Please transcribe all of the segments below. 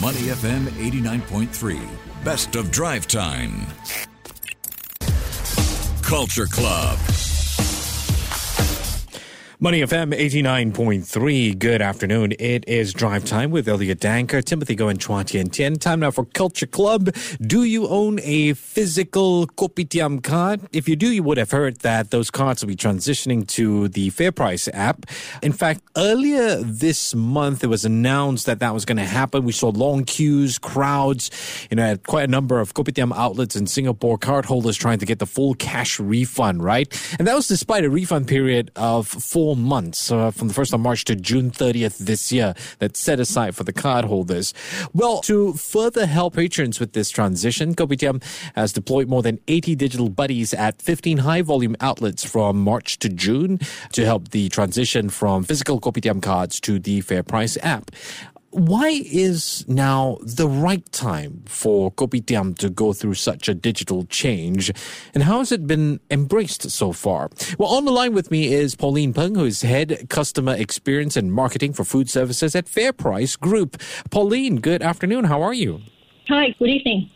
Money FM 89.3. Best of drive time. Culture Club. Money FM 89.3. Good afternoon. It is drive time with Elliot Danker, Timothy Go, and Chua Tian Tian. Time now for Culture Club. Do you own a physical Kopitiam card? If you do, you would have heard that those cards will be transitioning to the FairPrice app. In fact, earlier this month, it was announced that that was going to happen. We saw long queues, crowds, you know, at quite a number of Kopitiam outlets in Singapore, cardholders trying to get the full cash refund, right? And that was despite a refund period of four four months uh, from the 1st of March to June 30th this year that's set aside for the cardholders. Well, to further help patrons with this transition, Kopitiam has deployed more than 80 digital buddies at 15 high volume outlets from March to June to help the transition from physical Kopitiam cards to the FairPrice app why is now the right time for Kopitiam to go through such a digital change? And how has it been embraced so far? Well, on the line with me is Pauline Png, who is Head Customer Experience and Marketing for Food Services at FairPrice Group. Pauline, good afternoon. How are you? Hi, good evening.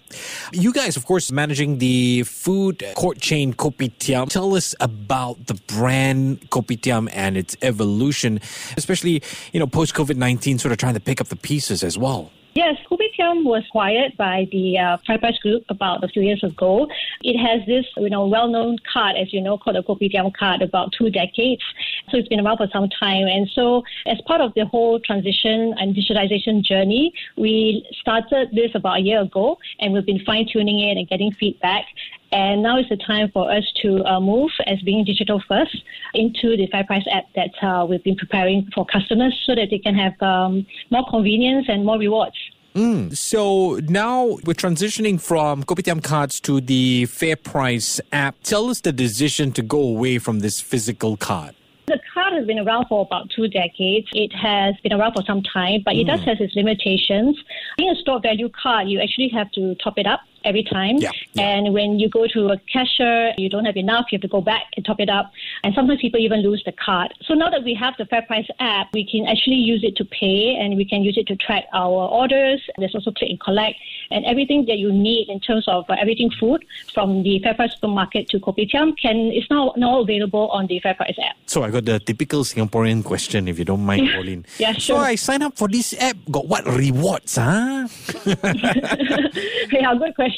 You guys, of course, managing the food court chain Kopitiam. Tell us about the brand Kopitiam and its evolution, especially, you know, post COVID 19, sort of trying to pick up the pieces as well. Yes, Kopitiam was acquired by the uh, FairPrice Group about a few years ago. It has this, you know, well-known card, as you know, called the Kopitiam card, about two decades. So it's been around for some time. And so, as part of the whole transition and digitalization journey, we started this about a year ago, and we've been fine-tuning it and getting feedback. And now is the time for us to uh, move as being digital first into the FairPrice app that uh, we've been preparing for customers so that they can have um, more convenience and more rewards. Mm. So now we're transitioning from Kopitiam cards to the FairPrice app. Tell us the decision to go away from this physical card. The card has been around for about two decades. It has been around for some time, but mm. it does have its limitations. Being a stored value card, you actually have to top it up every time. Yeah, yeah. And when you go to a cashier, you don't have enough, you have to go back and top it up. And sometimes people even lose the card. So now that we have the FairPrice app, we can actually use it to pay and we can use it to track our orders. There's also click and collect and everything that you need in terms of uh, everything food from the FairPrice supermarket to Kopitiam can is now, now available on the FairPrice app. So I got the typical Singaporean question, if you don't mind, Pauline. yeah, sure. So I sign up for this app. Got what rewards, huh? yeah, good question.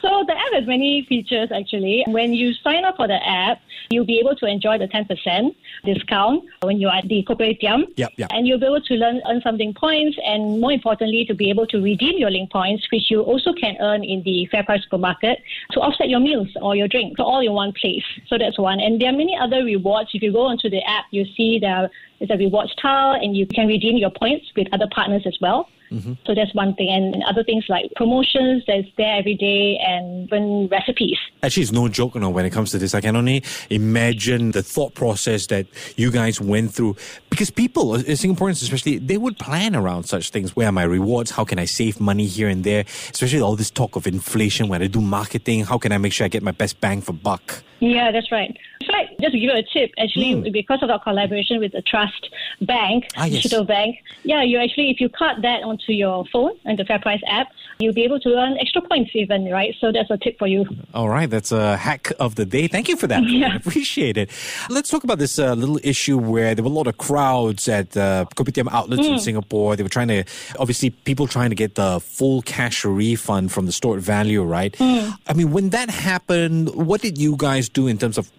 So the app has many features actually. When you sign up for the app, you'll be able to enjoy the 10% discount when you're at the Kopitiam. Yep, yep. And you'll be able to learn, earn something points and more importantly, to be able to redeem your link points, which you also can earn in the FairPrice supermarket to offset your meals or your drinks, So all in one place. So that's one. And there are many other rewards. If you go onto the app, you see there is a rewards tile and you can redeem your points with other partners as well. Mm-hmm. So that's one thing. And other things like promotions that's there every day and even recipes. Actually, it's no joke you know, when it comes to this. I can only imagine the thought process that you guys went through. Because people, uh, Singaporeans especially, they would plan around such things. Where are my rewards? How can I save money here and there? Especially all this talk of inflation when I do marketing. How can I make sure I get my best bang for buck? Yeah, that's right. Just to give you a tip, actually, mm. because of our collaboration with the Trust Bank, ah, yes. Digital Bank, yeah, you actually, if you card that onto your phone and the FairPrice app, you'll be able to earn extra points even, right? So that's a tip for you. All right, that's a hack of the day. Thank you for that. Yeah. I appreciate it. Let's talk about this uh, little issue where there were a lot of crowds at uh, Kopitiam outlets mm. in Singapore. They were trying to, obviously, people trying to get the full cash refund from the stored value, right? Mm. I mean, when that happened, what did you guys do in terms of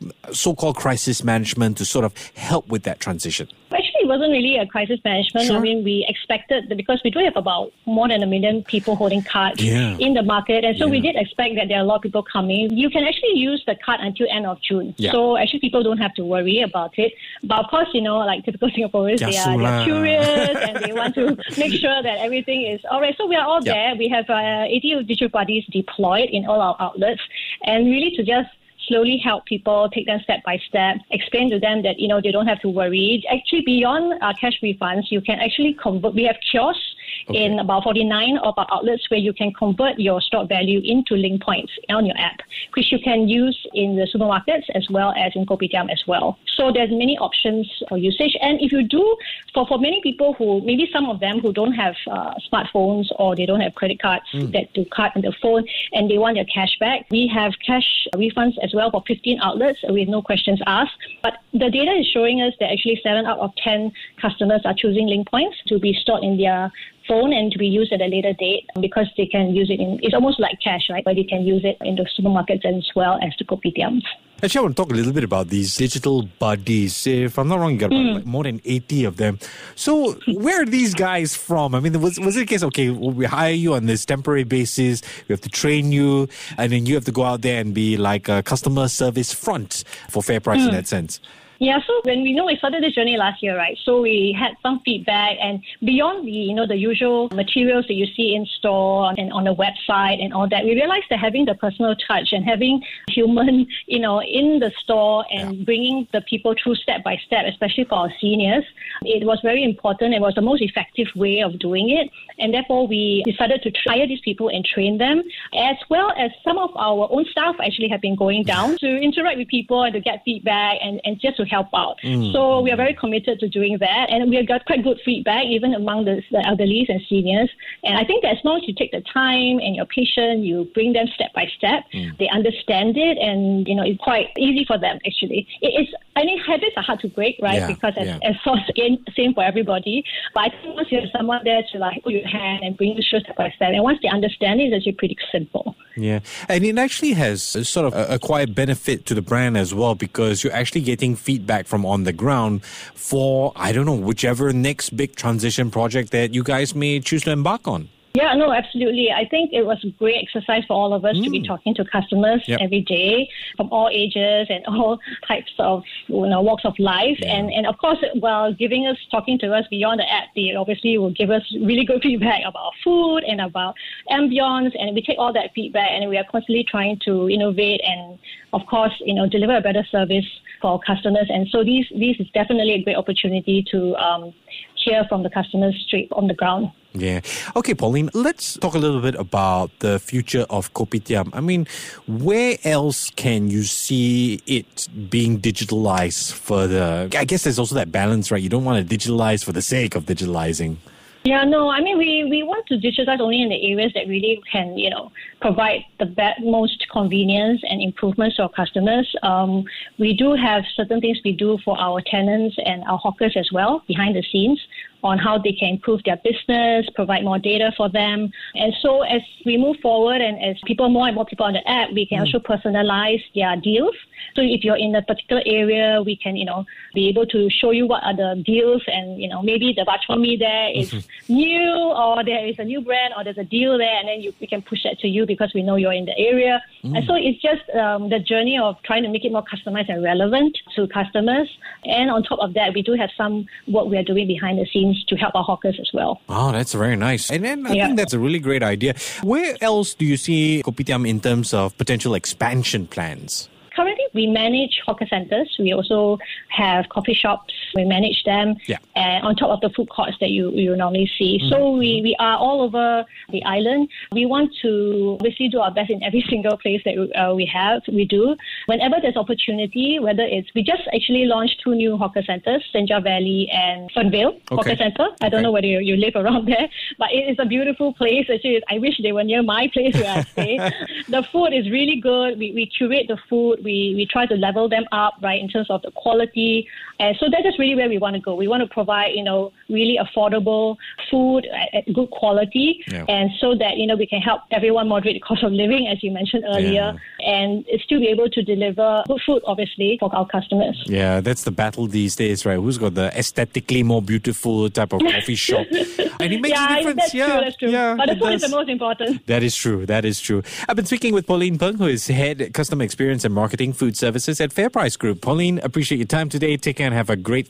crisis management to sort of help with that transition? Actually, it wasn't really a crisis management. Sure. I mean, we expected that because we do have about more than a million people holding cards Yeah. in the market, and so we did expect that there are a lot of people coming. You can actually use the card until end of June, Yeah. so actually people don't have to worry about it. But of course, you know, like typical Singaporeans, they are they're curious and they want to make sure that everything is all right. So we are all Yeah. there. We have uh, 80 digital buddies deployed in all our outlets, and really to just slowly help people take them step by step, explain to them that, you know, they don't have to worry. Actually, beyond uh, cash refunds, you can actually convert. We have kiosks Okay. in about 49 of our outlets where you can convert your stored value into link points on your app, which you can use in the supermarkets as well as in Kopitiam as well. So there's many options for usage. And if you do, for, for many people who, maybe some of them who don't have uh, smartphones or they don't have credit cards that do card on the phone and they want their cash back, we have cash refunds as well for 15 outlets with no questions asked. But the data is showing us that actually 7 out of 10 customers are choosing link points to be stored in their phone and to be used at a later date because they can use it in, it's almost like cash, right? But they can use it in the supermarkets as well as the kopitiams. Actually, I want to talk a little bit about these digital buddies. If I'm not wrong, you got about, hmm. like, more than 80 of them. So, where are these guys from? I mean, was, was it a case, okay, we hire you on this temporary basis, we have to train you, and then you have to go out there and be like a customer service front for FairPrice in hmm. that sense? Yeah, so when we know we started this journey last year, right? So we had some feedback, and beyond the you know the usual materials that you see in store and on the website and all that, we realized that having the personal touch and having human you know in the store and bringing the people through step by step, especially for our seniors, it was very important. It was the most effective way of doing it, and therefore we decided to hire these people and train them, as well as some of our own staff actually have been going down to interact with people and to get feedback and, and just to help out. Mm. So we are very committed to doing that, and we have got quite good feedback even among the, the elderly and seniors. And I think that as long as you take the time and you're patient, you bring them step by step, mm. they understand it, and you know it's quite easy for them actually. It is. I mean, habits are hard to break, right? Yeah, because as, yeah. as sort of same, same for everybody. But I think once you have someone there to like hold your hand and bring you through step by step, and once they understand it, it's actually pretty simple. Yeah, and it actually has sort of a, a quiet benefit to the brand as well because you're actually getting feedback from on the ground for I don't know whichever next big transition project that you guys may choose to embark on. Yeah, no, absolutely. I think it was a great exercise for all of us to be talking to customers Yep. every day from all ages and all types of you know walks of life. And and of course, while giving us talking to us beyond the app, they obviously will give us really good feedback about food and about ambience. And we take all that feedback and we are constantly trying to innovate and of course, you know, deliver a better service for our customers. And so these this is definitely a great opportunity to um, hear from the customers straight on the ground. Yeah. Okay, Pauline, let's talk a little bit about the future of Kopitiam. I mean, where else can you see it being digitalized further? I guess there's also that balance, right? You don't want to digitalize for the sake of digitalizing. Yeah, no, I mean, we, we want to digitize only in the areas that really can, you know, provide the be- most convenience and improvements to our customers. Um, we do have certain things we do for our tenants and our hawkers as well behind the scenes on how they can improve their business, provide more data for them. And so as we move forward and as people, more and more people on the app, we can also personalize their deals. So if you're in a particular area, we can, you know, be able to show you what are the deals and, you know, maybe the bak chor mee there is new or there is a new brand or there's a deal there and then you, we can push that to you because we know you're in the area. And so it's just um, the journey of trying to make it more customized and relevant to customers. And on top of that, we do have some work we are doing behind the scenes to help our hawkers as well. Oh, that's very nice. And then I Yeah. think that's a really great idea. Where else do you see Kopitiam in terms of potential expansion plans? We manage hawker centers. We also have coffee shops. We manage them. Yeah. And on top of the food courts that you, you normally see. So we, we are all over the island. We want to obviously do our best in every single place that uh, we have. We do. Whenever there's opportunity, whether it's, we just actually launched two new hawker centers, Senja Valley and Fernvale Hawker Center. I don't Okay. know whether you, you live around there, but it is a beautiful place. Actually, I wish they were near my place where I stay. the food is really good. We, we curate the food. We, we try to level them up, right, in terms of the quality. And so that is really where we want to go. We want to provide, you know, really affordable food at, at good quality. Yeah. And so that, you know, we can help everyone moderate the cost of living, as you mentioned earlier, and still be able to deliver good food, obviously, for our customers. Yeah, that's the battle these days, right? Who's got the aesthetically more beautiful type of coffee shop? And it makes yeah, a difference. yeah, true. That's true. Yeah, but the food is the most important. That is true. That is true. I've been speaking with Pauline Png, who is head customer experience and marketing food services at FairPrice Group. Pauline, appreciate your time today. Take care and have a great